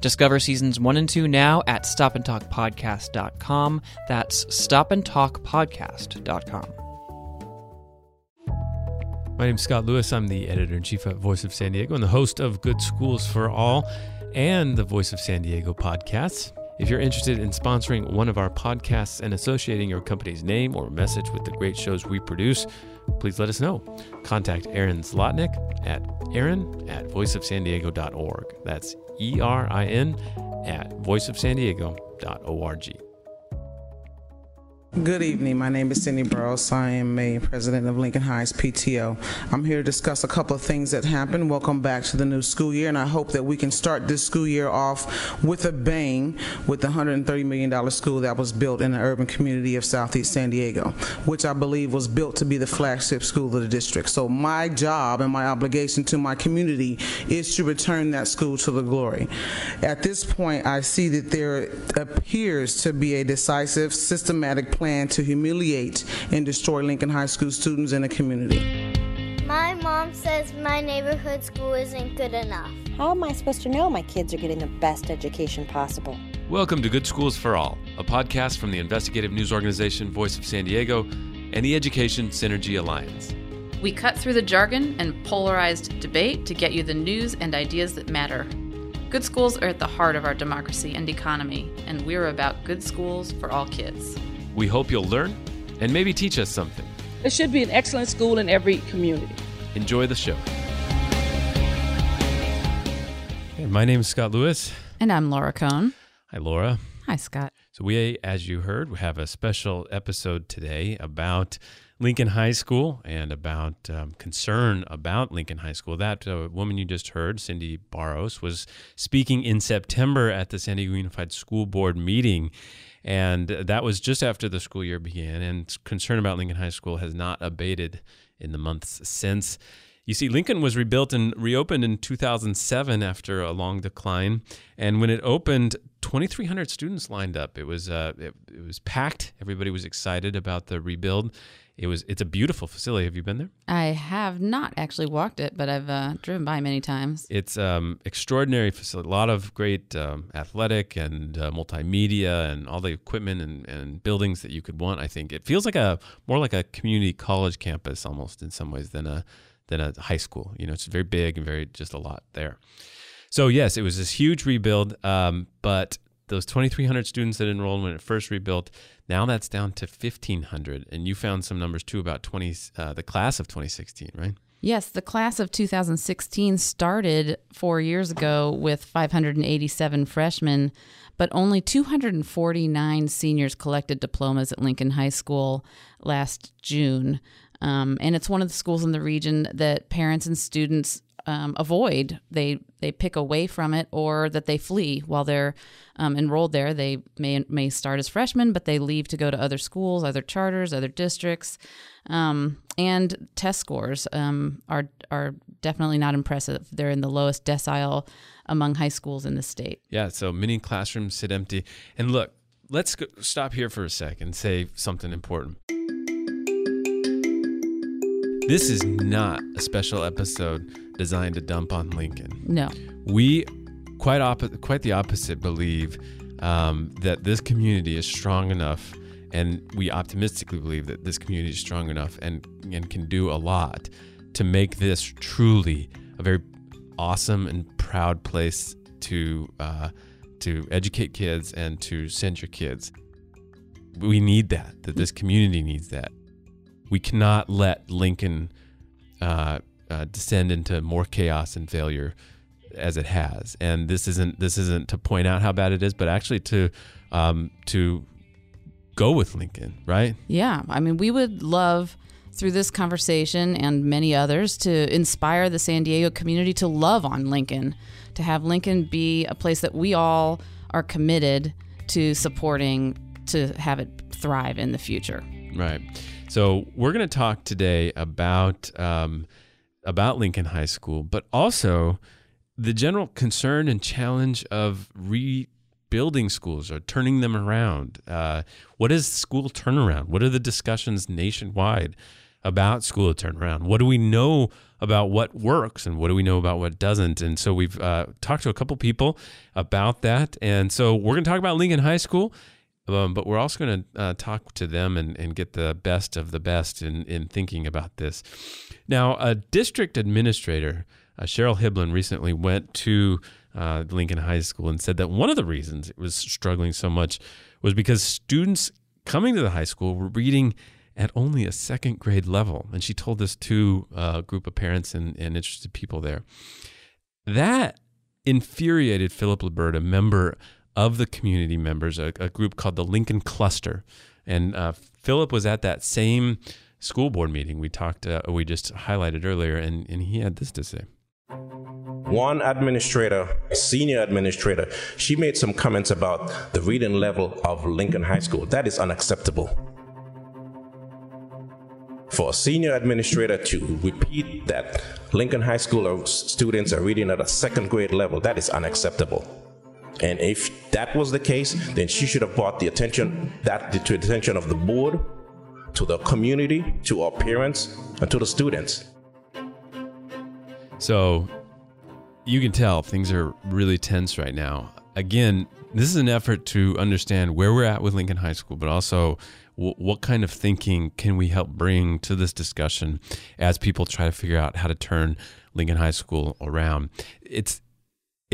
Discover seasons one and two now at stopandtalkpodcast.com. That's stopandtalkpodcast.com. My name is Scott Lewis. I'm the editor in chief at Voice of San Diego and the host of Good Schools for All and the Voice of San Diego podcasts. If you're interested in sponsoring one of our podcasts and associating your company's name or message with the great shows we produce, please let us know. Contact Erin Zlotnick at Erin at voiceofsandiego.org. That's E R I N at voiceofsandiego.org. Good evening. My name is Cindy Burrows. I am a president of Lincoln Heights PTO. I'm here to discuss a couple of things that happened. Welcome back to the new school year, and I hope that we can start this school year off with a bang with the $130 million school that was built in the urban community of Southeast San Diego, which I believe was built to be the flagship school of the district. So my job and my obligation to my community is to return that school to the glory. At this point, I see that there appears to be a decisive, systematic plan plan to humiliate and destroy Lincoln High School students in the community. My mom says my neighborhood school isn't good enough. How am I supposed to know my kids are getting the best education possible? Welcome to Good Schools for All, a podcast from the investigative news organization Voice of San Diego and the Education Synergy Alliance. We cut through the jargon and polarized debate to get you the news and ideas that matter. Good schools are at the heart of our democracy and economy, and we're about good schools for all kids. We hope you'll learn and maybe teach us something. There should be an excellent school in every community. Enjoy the show. Okay, my name is Scott Lewis. And I'm Laura Kohn. Hi, Laura. Hi, Scott. So, we, as you heard, we have a special episode today about Lincoln High School and about um, concern about Lincoln High School. That uh, woman you just heard, Cindy Barros, was speaking in September at the San Diego Unified School Board meeting. And that was just after the school year began. And concern about Lincoln High School has not abated in the months since. You see, Lincoln was rebuilt and reopened in 2007 after a long decline. And when it opened, 2,300 students lined up. It was uh, it, it was packed. Everybody was excited about the rebuild. It was it's a beautiful facility. Have you been there? I have not actually walked it, but I've uh, driven by many times. It's um extraordinary facility. A lot of great um, athletic and uh, multimedia and all the equipment and, and buildings that you could want. I think it feels like a more like a community college campus almost in some ways than a than a high school. You know, it's very big and very just a lot there. So yes, it was this huge rebuild, um, but those 2,300 students that enrolled when it first rebuilt, now that's down to 1,500. And you found some numbers too about 20, uh, the class of 2016, right? Yes, the class of 2016 started four years ago with 587 freshmen, but only 249 seniors collected diplomas at Lincoln High School last June. Um, and it's one of the schools in the region that parents and students um, avoid. They they pick away from it, or that they flee while they're um, enrolled there. They may may start as freshmen, but they leave to go to other schools, other charters, other districts. Um, and test scores um, are are definitely not impressive. They're in the lowest decile among high schools in the state. Yeah, so many classrooms sit empty. And look, let's go, stop here for a second say something important. This is not a special episode designed to dump on Lincoln. No. We quite opposite, quite the opposite believe um, that this community is strong enough, and we optimistically believe that this community is strong enough and and can do a lot to make this truly a very awesome and proud place to uh, to educate kids and to send your kids. We need that. That this community needs that. We cannot let Lincoln uh, uh, descend into more chaos and failure as it has. And this isn't this isn't to point out how bad it is, but actually to um, to go with Lincoln, right? Yeah, I mean, we would love through this conversation and many others to inspire the San Diego community to love on Lincoln, to have Lincoln be a place that we all are committed to supporting, to have it thrive in the future. Right. So we're going to talk today about um, about Lincoln High School, but also the general concern and challenge of rebuilding schools or turning them around. Uh, what is school turnaround? What are the discussions nationwide about school turnaround? What do we know about what works and what do we know about what doesn't? And so we've uh, talked to a couple people about that. And so we're going to talk about Lincoln High School. Um, but we're also going to uh, talk to them and, and get the best of the best in, in thinking about this. Now, a district administrator, uh, Cheryl Hibbeln, recently went to uh, Lincoln High School and said that one of the reasons it was struggling so much was because students coming to the high school were reading at only a second grade level. And she told this to a group of parents and, and interested people there. That infuriated Philip Liburd, a member of the community members, a, a group called the Lincoln Cluster. And uh, Philip was at that same school board meeting we talked, uh, we just highlighted earlier, and, and he had this to say. One administrator, senior administrator, she made some comments about the reading level of Lincoln High School. That is unacceptable. For a senior administrator to repeat that Lincoln High School students are reading at a second grade level, that is unacceptable. And if that was the case, then she should have brought the attention that to the attention of the board, to the community, to our parents, and to the students. So you can tell things are really tense right now. Again, this is an effort to understand where we're at with Lincoln High School, but also w- what kind of thinking can we help bring to this discussion as people try to figure out how to turn Lincoln High School around. It's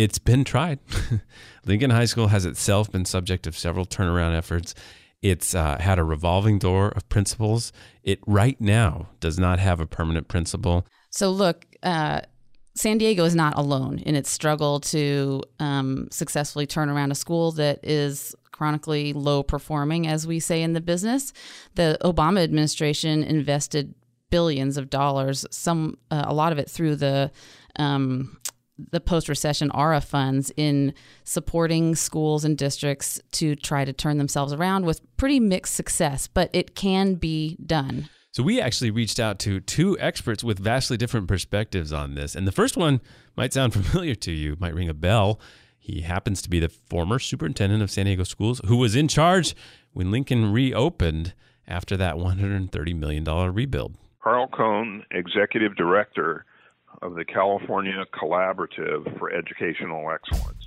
it's been tried. Lincoln High School has itself been subject of several turnaround efforts. It's uh, had a revolving door of principals. It right now does not have a permanent principal. So, look, uh, San Diego is not alone in its struggle to um, successfully turn around a school that is chronically low performing, as we say in the business. The Obama administration invested billions of dollars, some uh, a lot of it through the um, the post recession ARA funds in supporting schools and districts to try to turn themselves around with pretty mixed success, but it can be done. So, we actually reached out to two experts with vastly different perspectives on this. And the first one might sound familiar to you, might ring a bell. He happens to be the former superintendent of San Diego schools who was in charge when Lincoln reopened after that $130 million rebuild. Carl Cohn, executive director of the California Collaborative for Educational Excellence.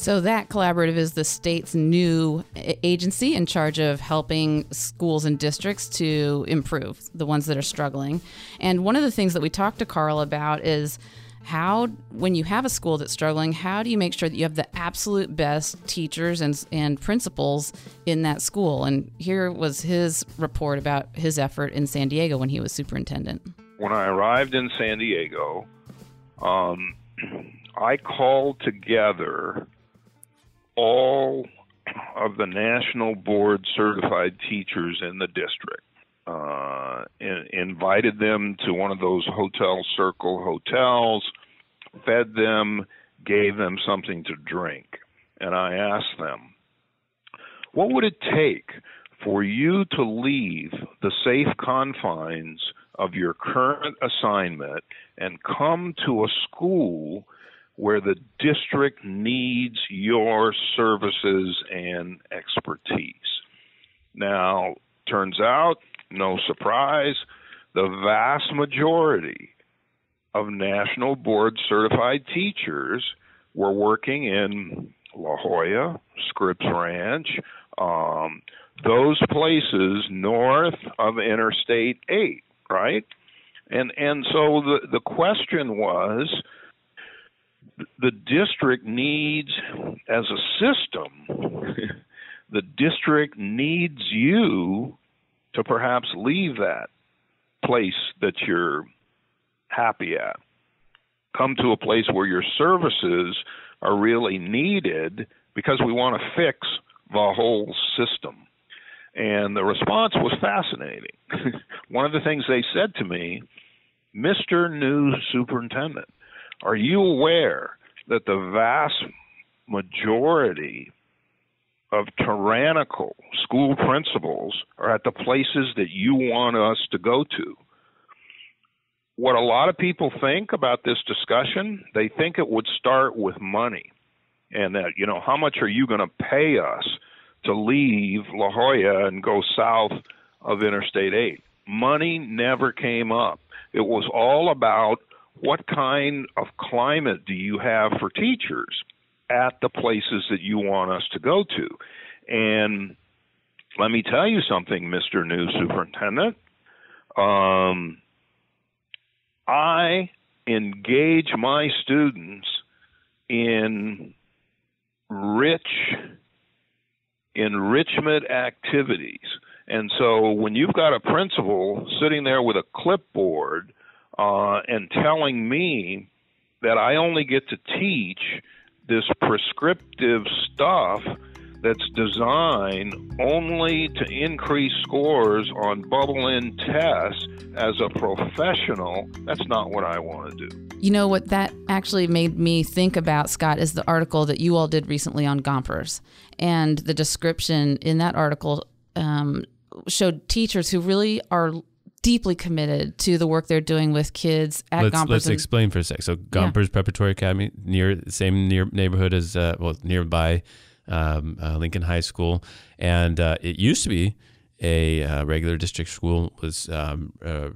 So, that collaborative is the state's new agency in charge of helping schools and districts to improve, the ones that are struggling. And one of the things that we talked to Carl about is how when you have a school that's struggling how do you make sure that you have the absolute best teachers and, and principals in that school? And here was his report about his effort in san diego when he was superintendent. When i arrived in san diego um, i called together all of the national board certified teachers in the district uh, in, invited them to one of those hotel circle hotels, fed them, gave them something to drink. And I asked them, what would it take for you to leave the safe confines of your current assignment and come to a school where the district needs your services and expertise? Now, turns out no surprise, the vast majority of national board certified teachers were working in La Jolla, Scripps Ranch, um, those places north of Interstate 8, right? And and so the the question was the district needs as a system the district needs you to perhaps leave that place that you're happy at. Come to a place where your services are really needed because we want to fix the whole system. And the response was fascinating. One of the things they said to me Mr. New Superintendent, are you aware that the vast majority of tyrannical school principals are at the places that you want us to go to? What a lot of people think about this discussion, they think it would start with money. And that, you know, how much are you going to pay us to leave La Jolla and go south of Interstate 8? Money never came up. It was all about what kind of climate do you have for teachers at the places that you want us to go to? And let me tell you something, Mr. New Superintendent. Um, I engage my students in rich enrichment activities. And so when you've got a principal sitting there with a clipboard uh, and telling me that I only get to teach this prescriptive stuff that's designed only to increase scores on bubble in tests as a professional, that's not what I want to do. You know what that actually made me think about, Scott, is the article that you all did recently on Gompers. And the description in that article um, showed teachers who really are deeply committed to the work they're doing with kids at let's, Gompers. Let's and- explain for a sec. So Gompers Yeah. Preparatory Academy, near the same near neighborhood as uh, well nearby um, uh, Lincoln High School, and uh, it used to be a uh, regular district school. Was um, uh,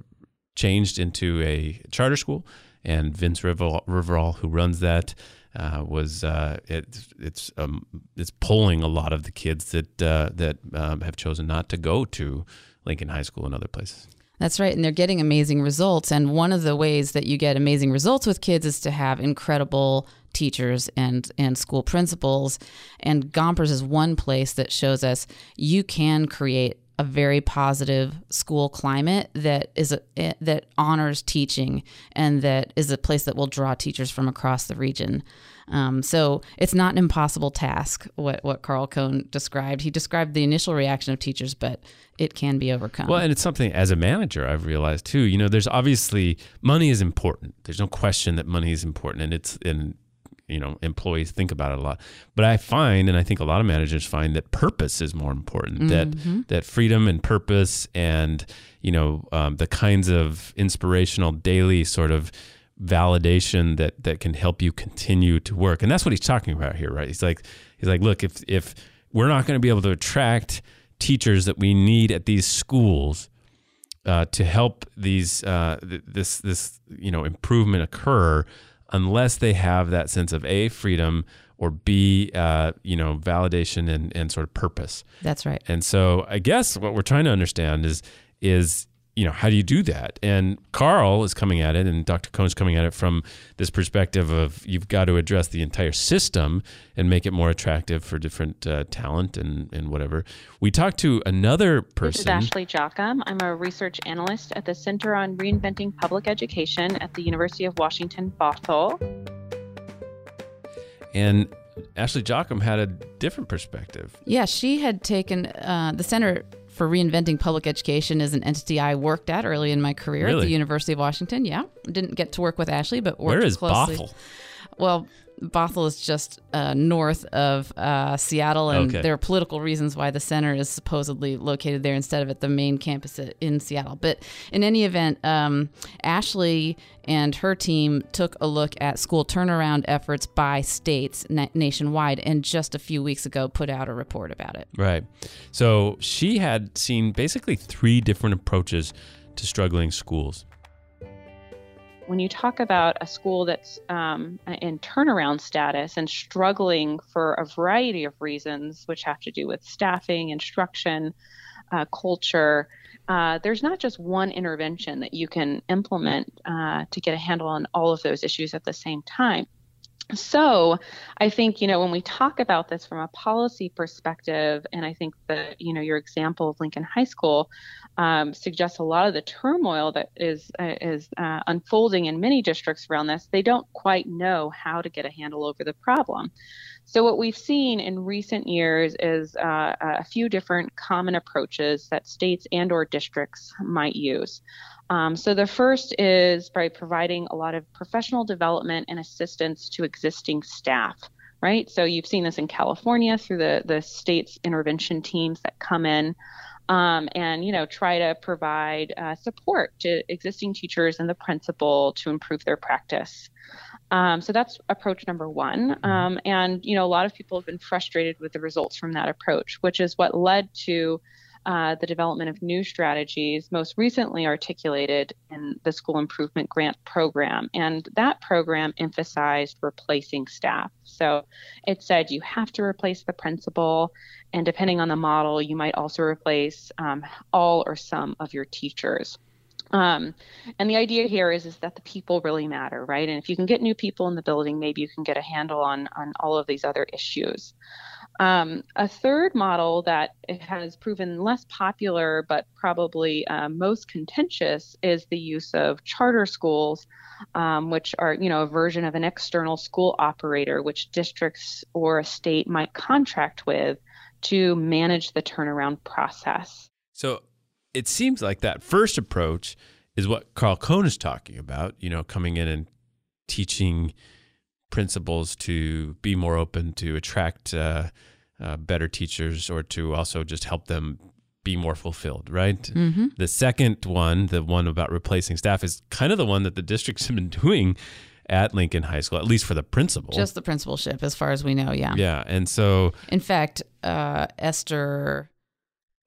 changed into a charter school, and Vince Riveroll, Riveroll who runs that. Uh, was uh, it, it's um, it's pulling a lot of the kids that uh, that um, have chosen not to go to Lincoln High School and other places. That's right. And they're getting amazing results. And one of the ways that you get amazing results with kids is to have incredible teachers and, and school principals. And Gompers is one place that shows us you can create a very positive school climate that is a, eh, that honors teaching and that is a place that will draw teachers from across the region. Um, so it's not an impossible task. What what Carl Cohn described. He described the initial reaction of teachers, but it can be overcome. Well, and it's something as a manager I've realized too. You know, there's obviously money is important. There's no question that money is important, and it's and you know employees think about it a lot. But I find, and I think a lot of managers find that purpose is more important. That Mhm. that freedom and purpose, and you know um, the kinds of inspirational daily sort of validation that that can help you continue to work. And that's what he's talking about here, right? He's like he's like, look, if if we're not going to be able to attract teachers that we need at these schools uh, to help these uh, th- this this you know improvement occur unless they have that sense of a freedom or b uh, you know validation and, and sort of purpose That's right. and so I guess what we're trying to understand is is you know how do you do that? And Carl is coming at it, and Dr. Cohn's coming at it from this perspective of you've got to address the entire system and make it more attractive for different uh, talent and and whatever. We talked to another person. This is. Ashley Jochim. I'm a research analyst at the Center on Reinventing Public Education at the University of Washington, Bothell. And Ashley Jochim had a different perspective. Yeah, she had taken uh, the Center for Reinventing Public Education is an entity I worked at early in my career at the University of Washington. Yeah, didn't get to work with Ashley, but worked Where is closely. Bothell? Well, Bothell is just uh, north of uh, Seattle, and Okay. there are political reasons why the center is supposedly located there instead of at the main campus in Seattle. But in any event, um, Ashley and her team took a look at school turnaround efforts by states na- nationwide, and just a few weeks ago put out a report about it. Right. So she had seen basically three different approaches to struggling schools. When you talk about a school that's um, in turnaround status and struggling for a variety of reasons, which have to do with staffing, instruction, uh, culture, uh, there's not just one intervention that you can implement uh, to get a handle on all of those issues at the same time. So, I think you know when we talk about this from a policy perspective, and I think that you know your example of Lincoln High School um, suggests a lot of the turmoil that is uh, is uh, unfolding in many districts around this. They don't quite know how to get a handle over the problem. So, what we've seen in recent years is uh, a few different common approaches that states and/or districts might use. Um, so, the first is by providing a lot of professional development and assistance to existing staff. Right, so you've seen this in California through the the state's intervention teams that come in um, and you know try to provide uh, support to existing teachers and the principal to improve their practice. Um, so that's approach number one. Mm-hmm. Um, and, you know, a lot of people have been frustrated with the results from that approach, which is what led to uh, the development of new strategies, most recently articulated in the School Improvement Grant Program. And that program emphasized replacing staff. So it said you have to replace the principal, and depending on the model, you might also replace um, all or some of your teachers. Um, and the idea here is is that the people really matter, right? And if you can get new people in the building, maybe you can get a handle on on all of these other issues. Um, a third model that has proven less popular but probably uh, most contentious is the use of charter schools, um, which are you know a version of an external school operator, which districts or a state might contract with to manage the turnaround process. So it seems like that first approach is what Carl Cohn is talking about, you know, coming in and teaching principals to be more open to attract uh, uh, better teachers or to also just help them be more fulfilled, right? Mm-hmm. The second one, the one about replacing staff, is kind of the one that the districts have been doing at Lincoln High School, at least for the principal. Just the principalship, as far as we know, yeah. Yeah. And so. In fact, uh, Esther.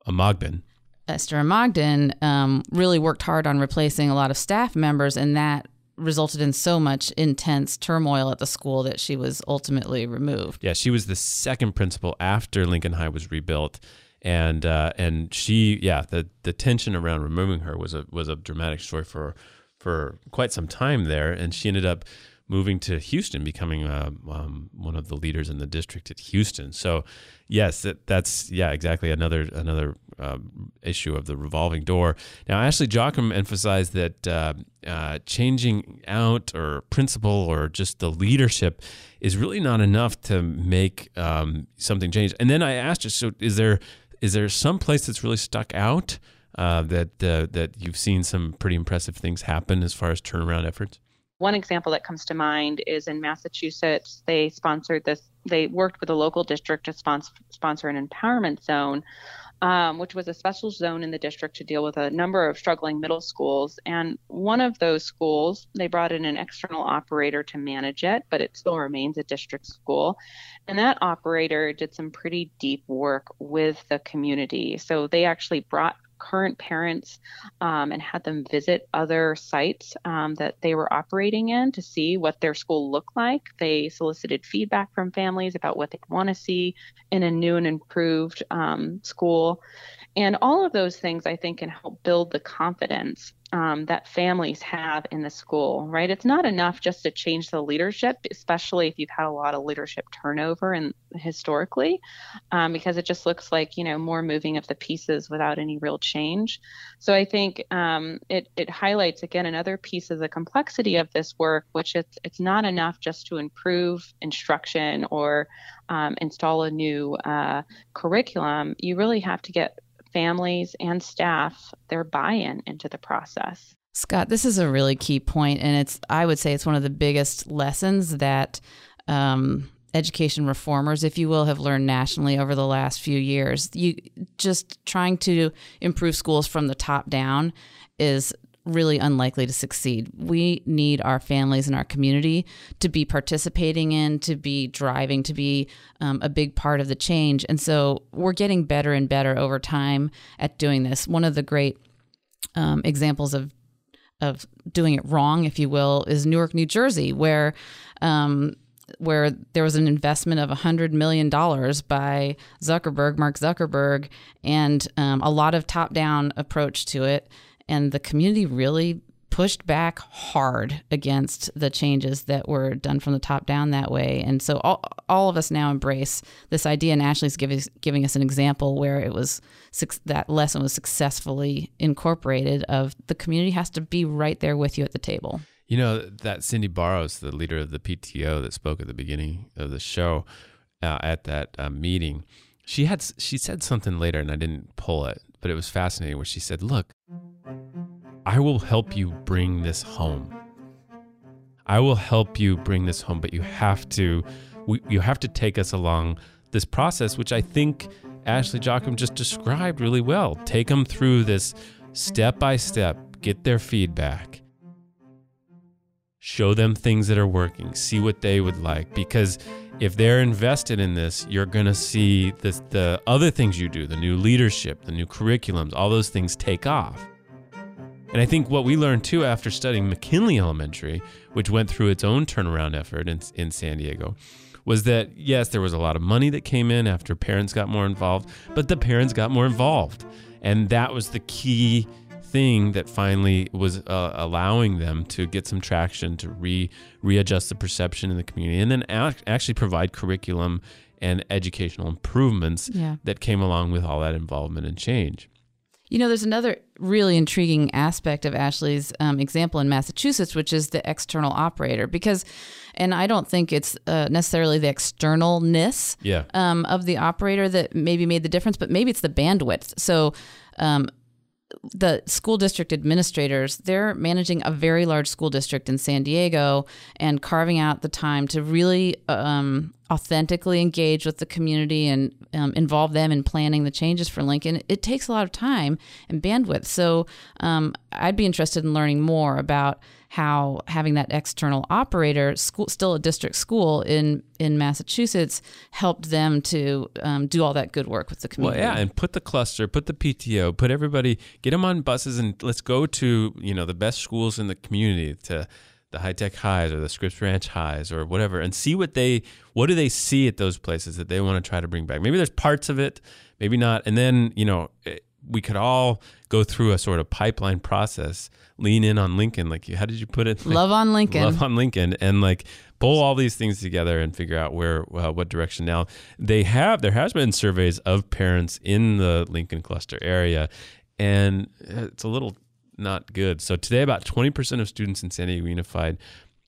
Omogbehin Esther Omogbehin um, really worked hard on replacing a lot of staff members, and that resulted in so much intense turmoil at the school that she was ultimately removed. Yeah, she was the second principal after Lincoln High was rebuilt, and uh, and she, yeah, the the tension around removing her was a was a dramatic story for for quite some time there, and she ended up moving to Houston, becoming uh, um, one of the leaders in the district at Houston. So, yes, that, that's yeah, exactly another another um, issue of the revolving door. Now, Ashley Jochim emphasized that uh, uh, changing out or principle or just the leadership is really not enough to make um, something change. And then I asked her, so is there is there some place that's really stuck out? Uh, that uh, that you've seen some pretty impressive things happen as far as turnaround efforts. One example that comes to mind is in Massachusetts. They sponsored this. They worked with a local district to sponsor, sponsor an empowerment zone, um, which was a special zone in the district to deal with a number of struggling middle schools. And one of those schools, they brought in an external operator to manage it, but it still remains a district school. And that operator did some pretty deep work with the community. So they actually brought current parents um, and had them visit other sites um, that they were operating in to see what their school looked like. They solicited feedback from families about what they want to see in a new and improved um, school. And all of those things, I think, can help build the confidence um, that families have in the school, right? It's not enough just to change the leadership, especially if you've had a lot of leadership turnover and historically, um, because it just looks like you know more moving of the pieces without any real change. So I think um, it it highlights again another piece of the complexity of this work, which it's it's not enough just to improve instruction or um, install a new uh, curriculum. You really have to get families and staff their buy-in into the process. Scott, this is a really key point, and it's I would say it's one of the biggest lessons that um, education reformers, if you will, have learned nationally over the last few years. You just trying to improve schools from the top down is really unlikely to succeed. We need our families and our community to be participating in, to be driving, to be um, a big part of the change. And so we're getting better and better over time at doing this. One of the great um, examples of of doing it wrong, if you will, is Newark, New Jersey, where um, where there was an investment of $100 million by Zuckerberg, Mark Zuckerberg, and um, a lot of top down approach to it and the community really pushed back hard against the changes that were done from the top down that way. And so all, all of us now embrace this idea. And Ashley's giving, giving us an example where it was that lesson was successfully incorporated of the community has to be right there with you at the table. You know, that Cindy Barrows, the leader of the PTO that spoke at the beginning of the show, uh, at that uh, meeting, she had she said something later, and I didn't pull it, but it was fascinating. Where she said, "Look, I will help you bring this home. I will help you bring this home, but you have to, we, you have to take us along this process, which I think Ashley Jochim just described really well. Take them through this step by step, get their feedback." Show them things that are working, see what they would like. Because if they're invested in this, you're going to see the, the other things you do, the new leadership, the new curriculums, all those things take off. And I think what we learned too after studying McKinley Elementary, which went through its own turnaround effort in, in San Diego, was that yes, there was a lot of money that came in after parents got more involved, but the parents got more involved. And that was the key thing that finally was uh, allowing them to get some traction to re readjust the perception in the community and then ac- actually provide curriculum and educational improvements Yeah. that came along with all that involvement and change. You know, there's another really intriguing aspect of Ashley's um, example in Massachusetts, which is the external operator. Because, and I don't think it's uh, necessarily the externalness Yeah. um, of the operator that maybe made the difference, but maybe it's the bandwidth. So, um, the school district administrators they're managing a very large school district in san diego and carving out the time to really um, authentically engage with the community and um, involve them in planning the changes for lincoln it takes a lot of time and bandwidth so um, i'd be interested in learning more about how having that external operator school still a district school in in massachusetts helped them to um, do all that good work with the community. Well, yeah, and put the cluster, put the PTO, put everybody, get them on buses, and let's go to you know the best schools in the community to the high tech highs or the Scripps Ranch highs or whatever, and see what they what do they see at those places that they want to try to bring back. Maybe there's parts of it, maybe not, and then you know eh, we could all go through a sort of pipeline process, lean in on Lincoln, like how did you put it? Like, Love on Lincoln. Love on Lincoln, and like pull all these things together and figure out where uh, what direction. Now they have there has been surveys of parents in the Lincoln cluster area, and it's a little not good. So today, about twenty percent of students in San Diego Unified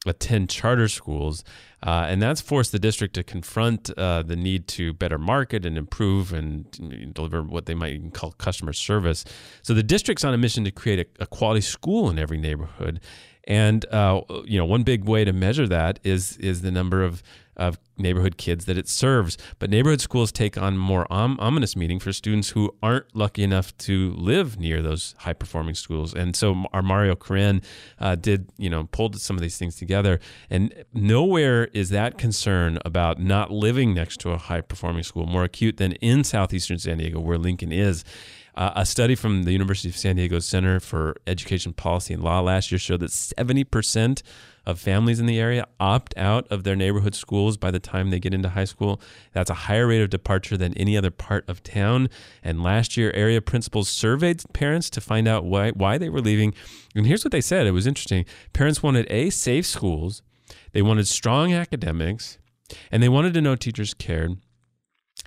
attend charter schools, uh, and that's forced the district to confront uh, the need to better market and improve and deliver what they might even call customer service. So the district's on a mission to create a, a quality school in every neighborhood. And uh, you know, one big way to measure that is is the number of of neighborhood kids that it serves. But neighborhood schools take on more om- ominous meaning for students who aren't lucky enough to live near those high performing schools. And so our Mario Koran uh, did, you know, pulled some of these things together. And nowhere is that concern about not living next to a high performing school more acute than in southeastern San Diego, where Lincoln is. Uh, a study from the University of San Diego Center for Education Policy and Law last year showed that 70% of families in the area opt out of their neighborhood schools by the time they get into high school. That's a higher rate of departure than any other part of town. And last year, area principals surveyed parents to find out why, why they were leaving. And here's what they said it was interesting. Parents wanted A, safe schools, they wanted strong academics, and they wanted to know teachers cared.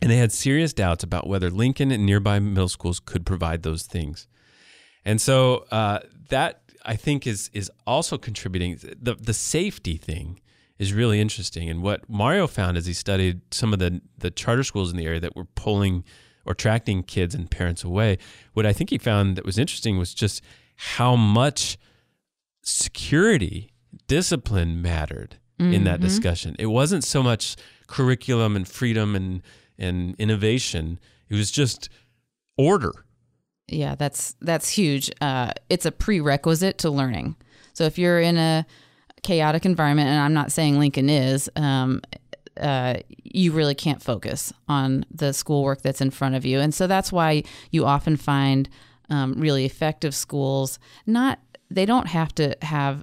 And they had serious doubts about whether Lincoln and nearby middle schools could provide those things. And so uh, that I think is is also contributing. The the safety thing is really interesting. And what Mario found as he studied some of the the charter schools in the area that were pulling or attracting kids and parents away, what I think he found that was interesting was just how much security, discipline mattered in that Mhm. discussion. It wasn't so much curriculum and freedom and and innovation. It was just order. Yeah, that's that's huge. Uh, it's a prerequisite to learning. So if you're in a chaotic environment, and I'm not saying Lincoln is, um, uh, you really can't focus on the schoolwork that's in front of you, and so that's why you often find um, really effective schools not. They don't have to have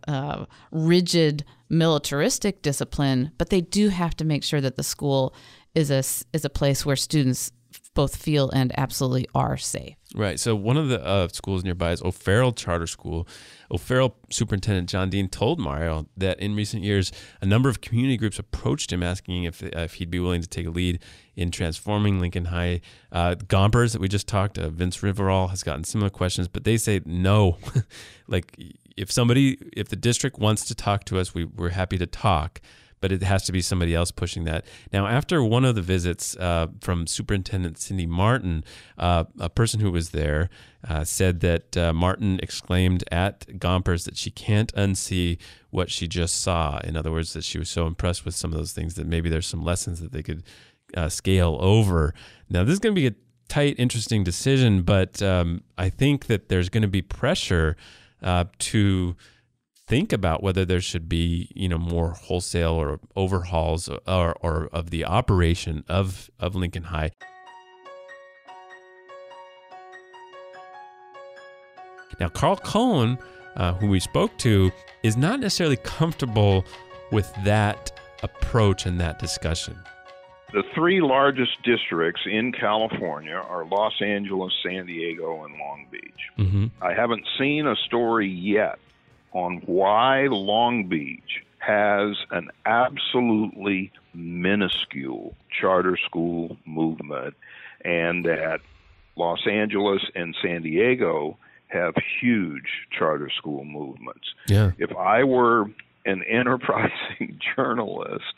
rigid militaristic discipline, but they do have to make sure that the school is a is a place where students both feel and absolutely are safe. Right. So one of the uh, schools nearby is O'Farrell Charter School. O'Farrell Superintendent John Dean told Mario that in recent years, a number of community groups approached him asking if, if he'd be willing to take a lead in transforming Lincoln High. Uh, Gompers that we just talked, uh, Vince Riveroll has gotten similar questions, but they say no. like if somebody, if the district wants to talk to us, we, we're happy to talk. But it has to be somebody else pushing that. Now, after one of the visits uh, from Superintendent Cindy Marten, uh, a person who was there uh, said that uh, Marten exclaimed at Gompers that she can't unsee what she just saw. In other words, that she was so impressed with some of those things that maybe there's some lessons that they could uh, scale over. Now, this is going to be a tight, interesting decision, but um, I think that there's going to be pressure uh, to think about whether there should be you know more wholesale or overhauls or, or of the operation of of Lincoln High. Now, Carl Cohn, uh, who we spoke to, is not necessarily comfortable with that approach and that discussion. The three largest districts in California are Los Angeles, San Diego, and Long Beach. Mm-hmm. I haven't seen a story yet on why Long Beach has an absolutely minuscule charter school movement and that Los Angeles and San Diego have huge charter school movements. Yeah. If I were an enterprising journalist,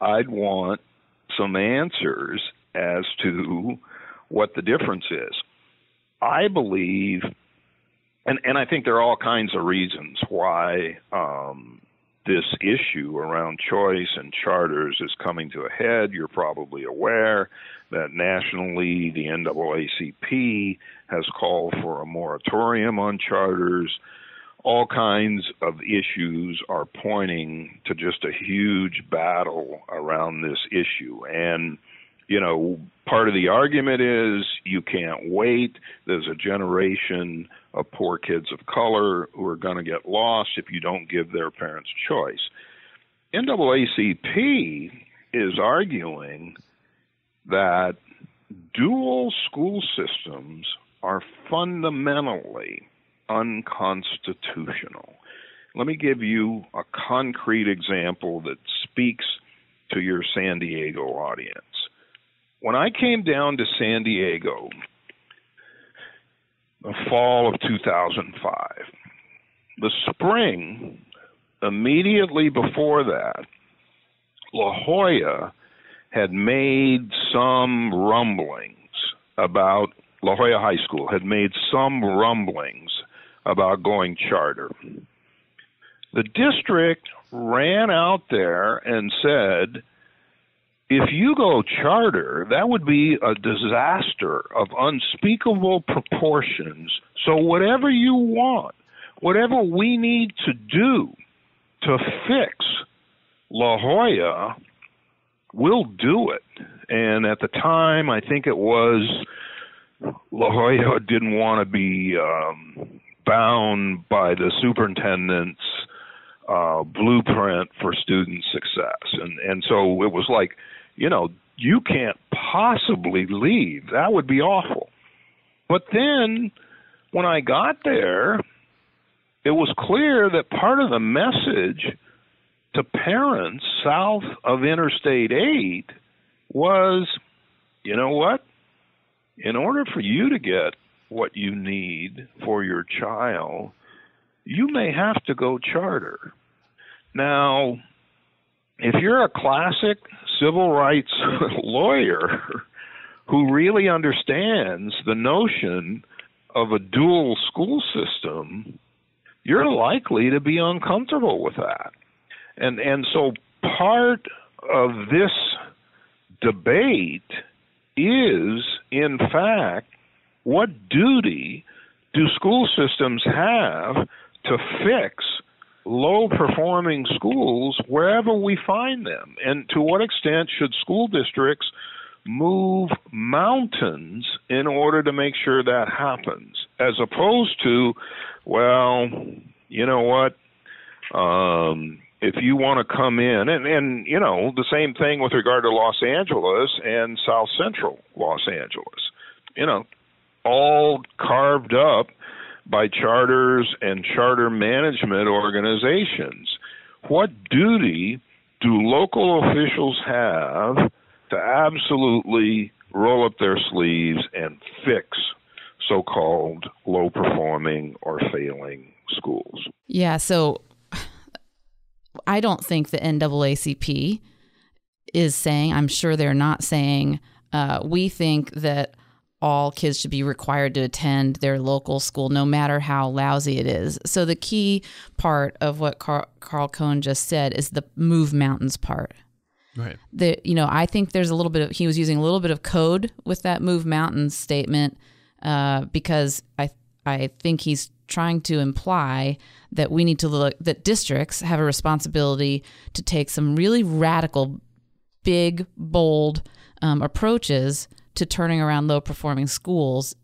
I'd want some answers as to what the difference is. I believe, and, and I think there are all kinds of reasons why um, this issue around choice and charters is coming to a head. You're probably aware that nationally the NAACP has called for a moratorium on charters. All kinds of issues are pointing to just a huge battle around this issue. And, you know, part of the argument is you can't wait. There's a generation of poor kids of color who are going to get lost if you don't give their parents choice. NAACP is arguing that dual school systems are fundamentally unconstitutional. Let me give you a concrete example that speaks to your San Diego audience. When I came down to San Diego, the fall of 2005, the spring immediately before that, La Jolla had made some rumblings about La Jolla High School had made some rumblings about going charter. The district ran out there and said, if you go charter, that would be a disaster of unspeakable proportions. So, whatever you want, whatever we need to do to fix La Jolla, we'll do it. And at the time, I think it was La Jolla didn't want to be um, bound by the superintendent's uh, blueprint for student success, and and so it was like, you know, you can't possibly leave. That would be awful. But then, when I got there, it was clear that part of the message to parents south of Interstate 8 was, you know what? In order for you to get what you need for your child, you may have to go charter. Now, if you're a classic civil rights lawyer who really understands the notion of a dual school system, you're likely to be uncomfortable with that. And and so part of this debate is in fact what duty do school systems have to fix low performing schools wherever we find them? And to what extent should school districts move mountains in order to make sure that happens? As opposed to, well, you know what? Um, if you want to come in and and you know the same thing with regard to Los Angeles and South Central Los Angeles you know all carved up by charters and charter management organizations. What duty do local officials have to absolutely roll up their sleeves and fix so-called low performing or failing schools? Yeah, so I don't think the NAACP is saying, I'm sure they're not saying, uh, we think that all kids should be required to attend their local school, no matter how lousy it is. So the key part of what Carl, Carl Cohn just said is the move mountains part. Right. The you know I think there's a little bit of he was using a little bit of code with that move mountains statement uh, because I I think he's trying to imply that we need to look that districts have a responsibility to take some really radical, big, bold um, approaches to turning around low performing schools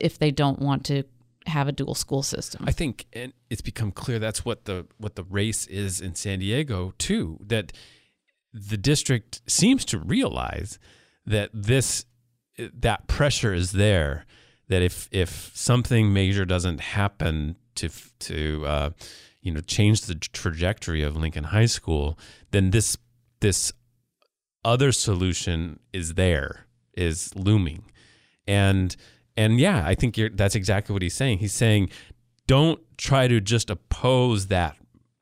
if they don't want to have a dual school system. I think and it's become clear that's what the what the race is in San Diego too. That the district seems to realize that this that pressure is there. That if if something major doesn't happen to to uh, you know change the trajectory of Lincoln High School, then this this other solution is there is looming, and and yeah, I think that's exactly what he's saying. He's saying, don't try to just oppose that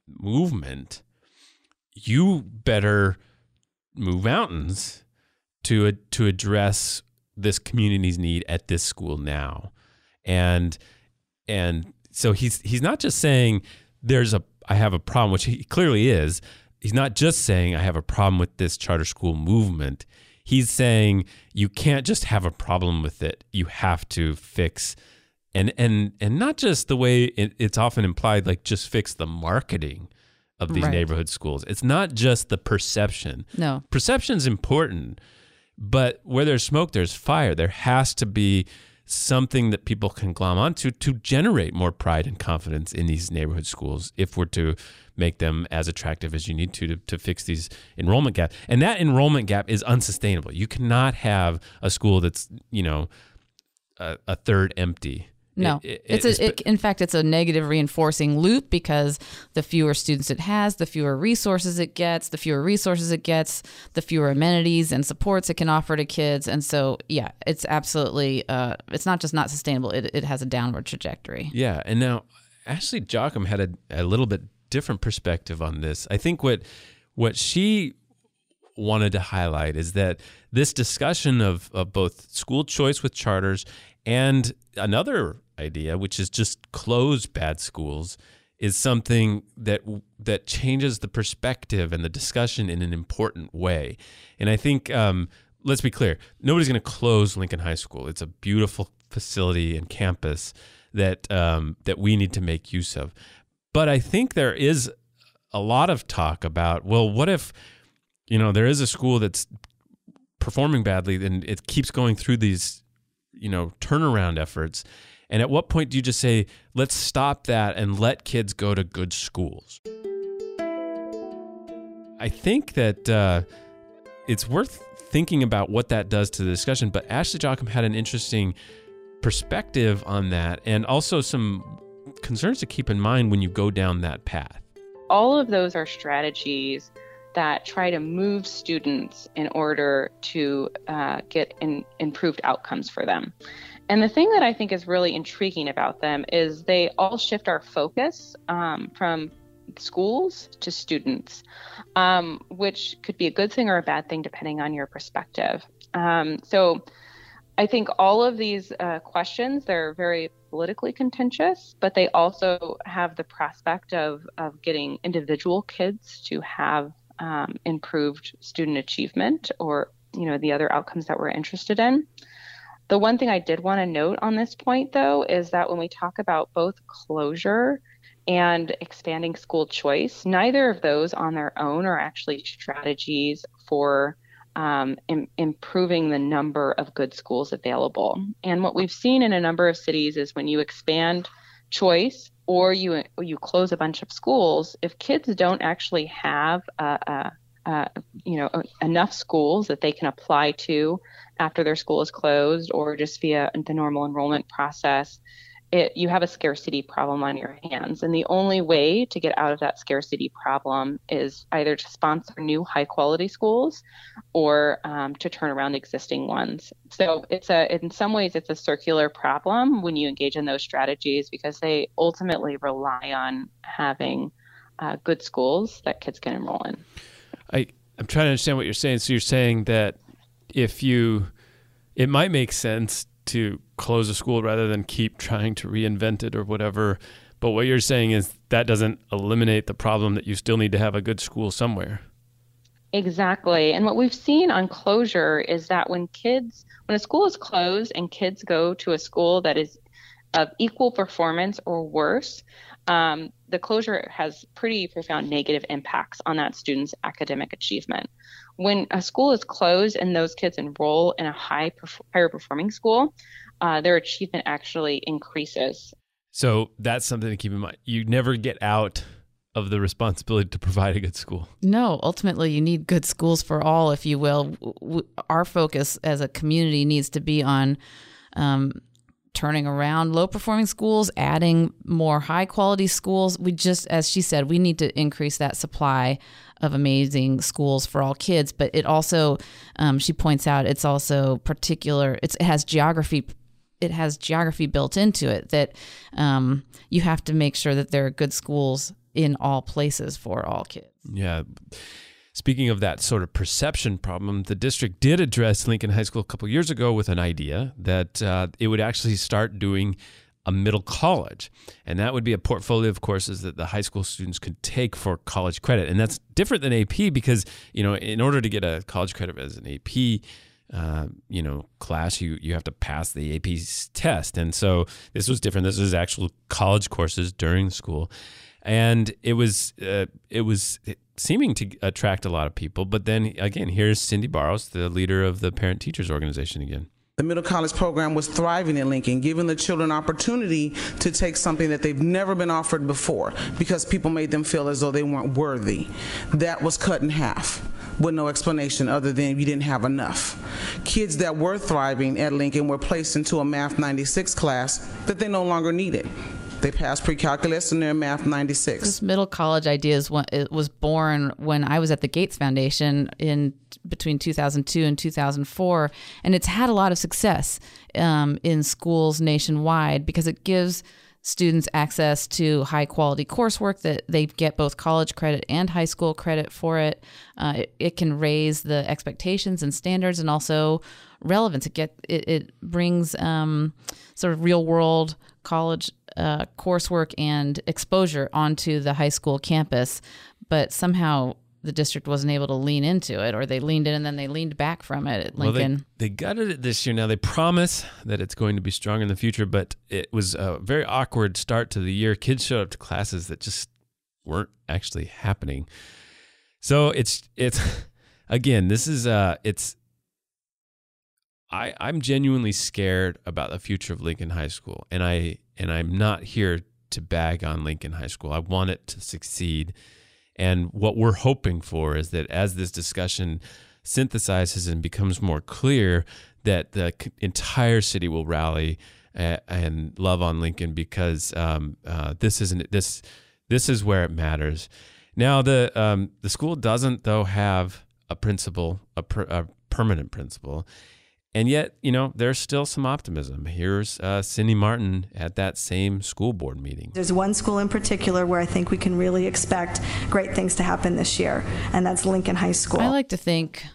movement. You better move mountains to to address this community's need at this school now, and and so he's he's not just saying there's a I have a problem, which he clearly is. He's not just saying I have a problem with this charter school movement he's saying you can't just have a problem with it. You have to fix and and and not just the way it, it's often implied like just fix the marketing of these right. neighborhood schools. It's not just the perception. No. Perception's important, but where there's smoke there's fire. There has to be something that people can glom onto to generate more pride and confidence in these neighborhood schools if we're to make them as attractive as you need to, to to fix these enrollment gaps. And that enrollment gap is unsustainable. You cannot have a school that's, you know, a, a third empty no, it, it, it's, a, it, in fact it's a negative reinforcing loop because the fewer students it has, the fewer resources it gets, the fewer resources it gets, the fewer amenities and supports it can offer to kids, and so yeah, it's absolutely uh, it's not just not sustainable; it it has a downward trajectory. Yeah, and now Ashley Jochim had a, a little bit different perspective on this. I think what what she wanted to highlight is that this discussion of, of both school choice with charters and another idea, which is just close bad schools, is something that that changes the perspective and the discussion in an important way. And I think um, let's be clear, nobody's going to close Lincoln High School. It's a beautiful facility and campus that um, that we need to make use of. But I think there is a lot of talk about well, what if you know there is a school that's performing badly and it keeps going through these you know turnaround efforts and at what point do you just say let's stop that and let kids go to good schools i think that uh, it's worth thinking about what that does to the discussion but ashley jochim had an interesting perspective on that and also some concerns to keep in mind when you go down that path all of those are strategies that try to move students in order to uh, get in, improved outcomes for them. And the thing that I think is really intriguing about them is they all shift our focus um, from schools to students, um, which could be a good thing or a bad thing depending on your perspective. Um, so I think all of these uh, questions, they're very politically contentious, but they also have the prospect of, of getting individual kids to have um, improved student achievement or you know the other outcomes that we're interested in. The one thing I did want to note on this point though is that when we talk about both closure and expanding school choice, neither of those on their own are actually strategies for um, Im- improving the number of good schools available. And what we've seen in a number of cities is when you expand choice or you you close a bunch of schools, if kids don't actually have a, a, you know enough schools that they can apply to after their school is closed, or just via the normal enrollment process, it, you have a scarcity problem on your hands. And the only way to get out of that scarcity problem is either to sponsor new high quality schools or um, to turn around existing ones. So it's a, in some ways, it's a circular problem when you engage in those strategies because they ultimately rely on having uh, good schools that kids can enroll in. I I'm trying to understand what you're saying. So you're saying that if you, it might make sense to close a school rather than keep trying to reinvent it or whatever. But what you're saying is that doesn't eliminate the problem that you still need to have a good school somewhere. Exactly. And what we've seen on closure is that when kids, when a school is closed and kids go to a school that is of equal performance or worse, um, the closure has pretty profound negative impacts on that student's academic achievement. When a school is closed and those kids enroll in a high higher performing school, uh, their achievement actually increases. So that's something to keep in mind. You never get out of the responsibility to provide a good school. No, ultimately, you need good schools for all, if you will. Our focus as a community needs to be on um, turning around low performing schools, adding more high quality schools. We just, as she said, we need to increase that supply of amazing schools for all kids. But it also, um, she points out, it's also particular, it's, it has geography. It has geography built into it that um, you have to make sure that there are good schools in all places for all kids. Yeah. Speaking of that sort of perception problem, the district did address Lincoln High School a couple years ago with an idea that uh, it would actually start doing a middle college. And that would be a portfolio of courses that the high school students could take for college credit. And that's different than AP because, you know, in order to get a college credit as an AP, uh, you know, class, you you have to pass the AP test, and so this was different. This was actual college courses during school, and it was uh, it was seeming to attract a lot of people. But then again, here's Cindy Barrows, the leader of the parent teachers organization again. The middle college program was thriving in Lincoln, giving the children opportunity to take something that they've never been offered before because people made them feel as though they weren't worthy. That was cut in half with no explanation other than you didn't have enough. Kids that were thriving at Lincoln were placed into a Math 96 class that they no longer needed. They passed pre-calculus and they're math 96. This middle college idea is it was born when I was at the Gates Foundation in between 2002 and 2004, and it's had a lot of success um, in schools nationwide because it gives students access to high quality coursework that they get both college credit and high school credit for it. Uh, it, it, can raise the expectations and standards and also relevance. It get it, it brings um, sort of real world college uh, coursework and exposure onto the high school campus, but somehow the district wasn't able to lean into it, or they leaned in and then they leaned back from it at Lincoln. Well, they, they gutted it this year. Now they promise that it's going to be strong in the future, but it was a very awkward start to the year. Kids showed up to classes that just weren't actually happening. So it's it's again, this is uh it's I, I'm genuinely scared about the future of Lincoln High School, and I and I'm not here to bag on Lincoln High School. I want it to succeed, and what we're hoping for is that as this discussion synthesizes and becomes more clear, that the entire city will rally and love on Lincoln because um, uh, this isn't this this is where it matters. Now the um, the school doesn't though have a principal, a, per, a permanent principal and yet, you know, there's still some optimism. Here's uh, Cindy Marten at that same school board meeting. There's one school in particular where I think we can really expect great things to happen this year, and that's Lincoln High School. I like to think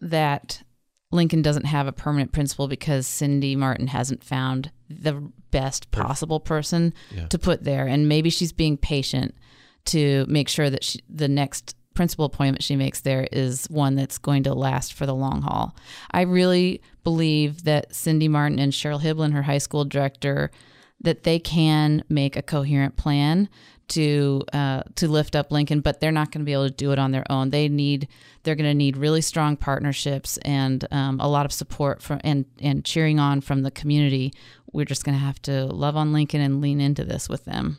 that Lincoln doesn't have a permanent principal because Cindy Marten hasn't found the best possible person yeah. to put there. And maybe she's being patient to make sure that she, the next principal appointment she makes there is one that's going to last for the long haul. I really believe that Cindy Marten and Cheryl Hibbeln, her high school director, that they can make a coherent plan to uh, to lift up Lincoln, but they're not going to be able to do it on their own. They need they're going to need really strong partnerships and um, a lot of support from and and cheering on from the community. We're just going to have to love on Lincoln and lean into this with them.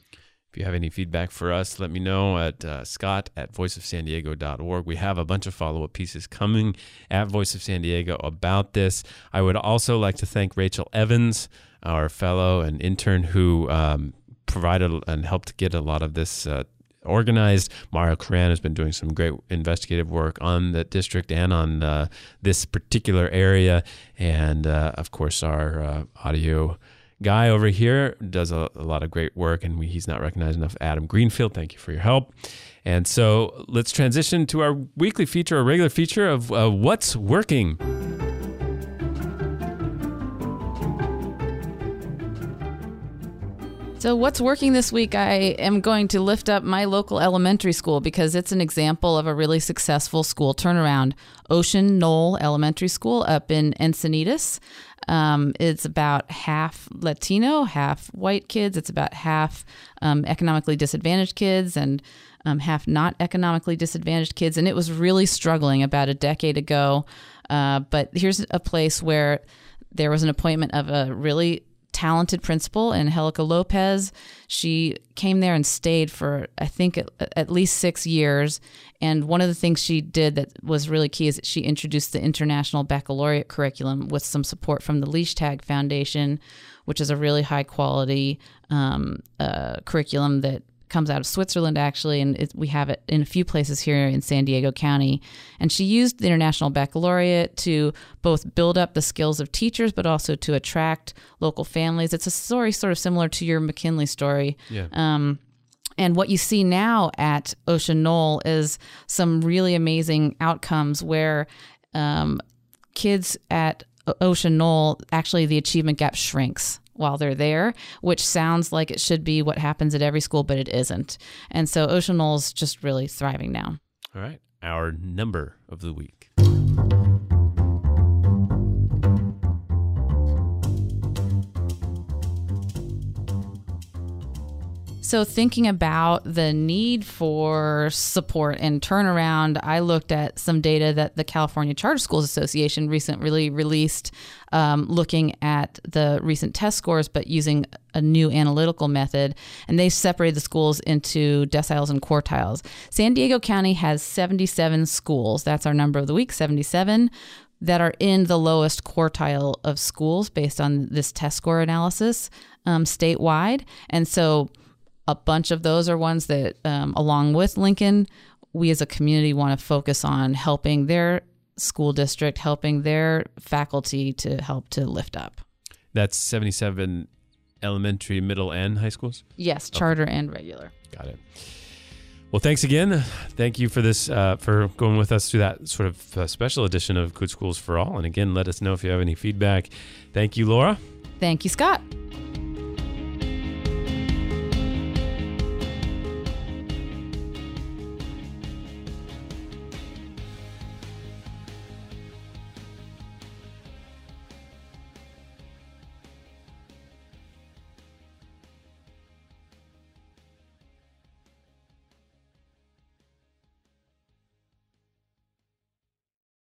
If you have any feedback for us, let me know at uh, scott at voiceofsandiego.org. We have a bunch of follow up pieces coming at Voice of San Diego about this. I would also like to thank Rachel Evans, our fellow and intern who um, provided and helped get a lot of this uh, organized. Mario Koran has been doing some great investigative work on the district and on uh, this particular area. And uh, of course, our uh, audio guy over here does a, a lot of great work, and we, he's not recognized enough. Adam Greenfield, thank you for your help. And so let's transition to our weekly feature, a regular feature of uh, what's working. So, what's working this week? I am going to lift up my local elementary school because it's an example of a really successful school turnaround. Ocean Knoll Elementary School up in Encinitas. Um, it's about half Latino, half white kids. It's about half um, economically disadvantaged kids and um, half not economically disadvantaged kids. And it was really struggling about a decade ago. Uh, but here's a place where there was an appointment of a really talented principal, Angelica Lopez. She came there and stayed for, I think, at, at, least six years. And one of the things she did that was really key is that she introduced the International Baccalaureate curriculum with some support from the Leichtag Foundation, which is a really high quality um, uh, curriculum that comes out of Switzerland actually, and it, we have it in a few places here in San Diego County. And she used the International Baccalaureate to both build up the skills of teachers, but also to attract local families. It's a story sort of similar to your McKinley story. Yeah. Um, and what you see now at Ocean Knoll is some really amazing outcomes where um, kids at Ocean Knoll actually the achievement gap shrinks while they're there, which sounds like it should be what happens at every school, but it isn't. And so Ocean Knoll's just really thriving now. All right. Our number of the week. So, thinking about the need for support and turnaround, I looked at some data that the California Charter Schools Association recently released, um, looking at the recent test scores, but using a new analytical method. And they separated the schools into deciles and quartiles. San Diego County has 77 schools. That's our number of the week 77 that are in the lowest quartile of schools based on this test score analysis um, statewide. And so, a bunch of those are ones that, um, along with Lincoln, we as a community want to focus on helping their school district, helping their faculty to help to lift up. That's 77 elementary, middle, and high schools? Yes, charter okay. and regular. Got it. Well, thanks again. Thank you for this, uh, for going with us through that sort of uh, special edition of Good Schools for All. And again, let us know if you have any feedback. Thank you, Laura. Thank you, Scott.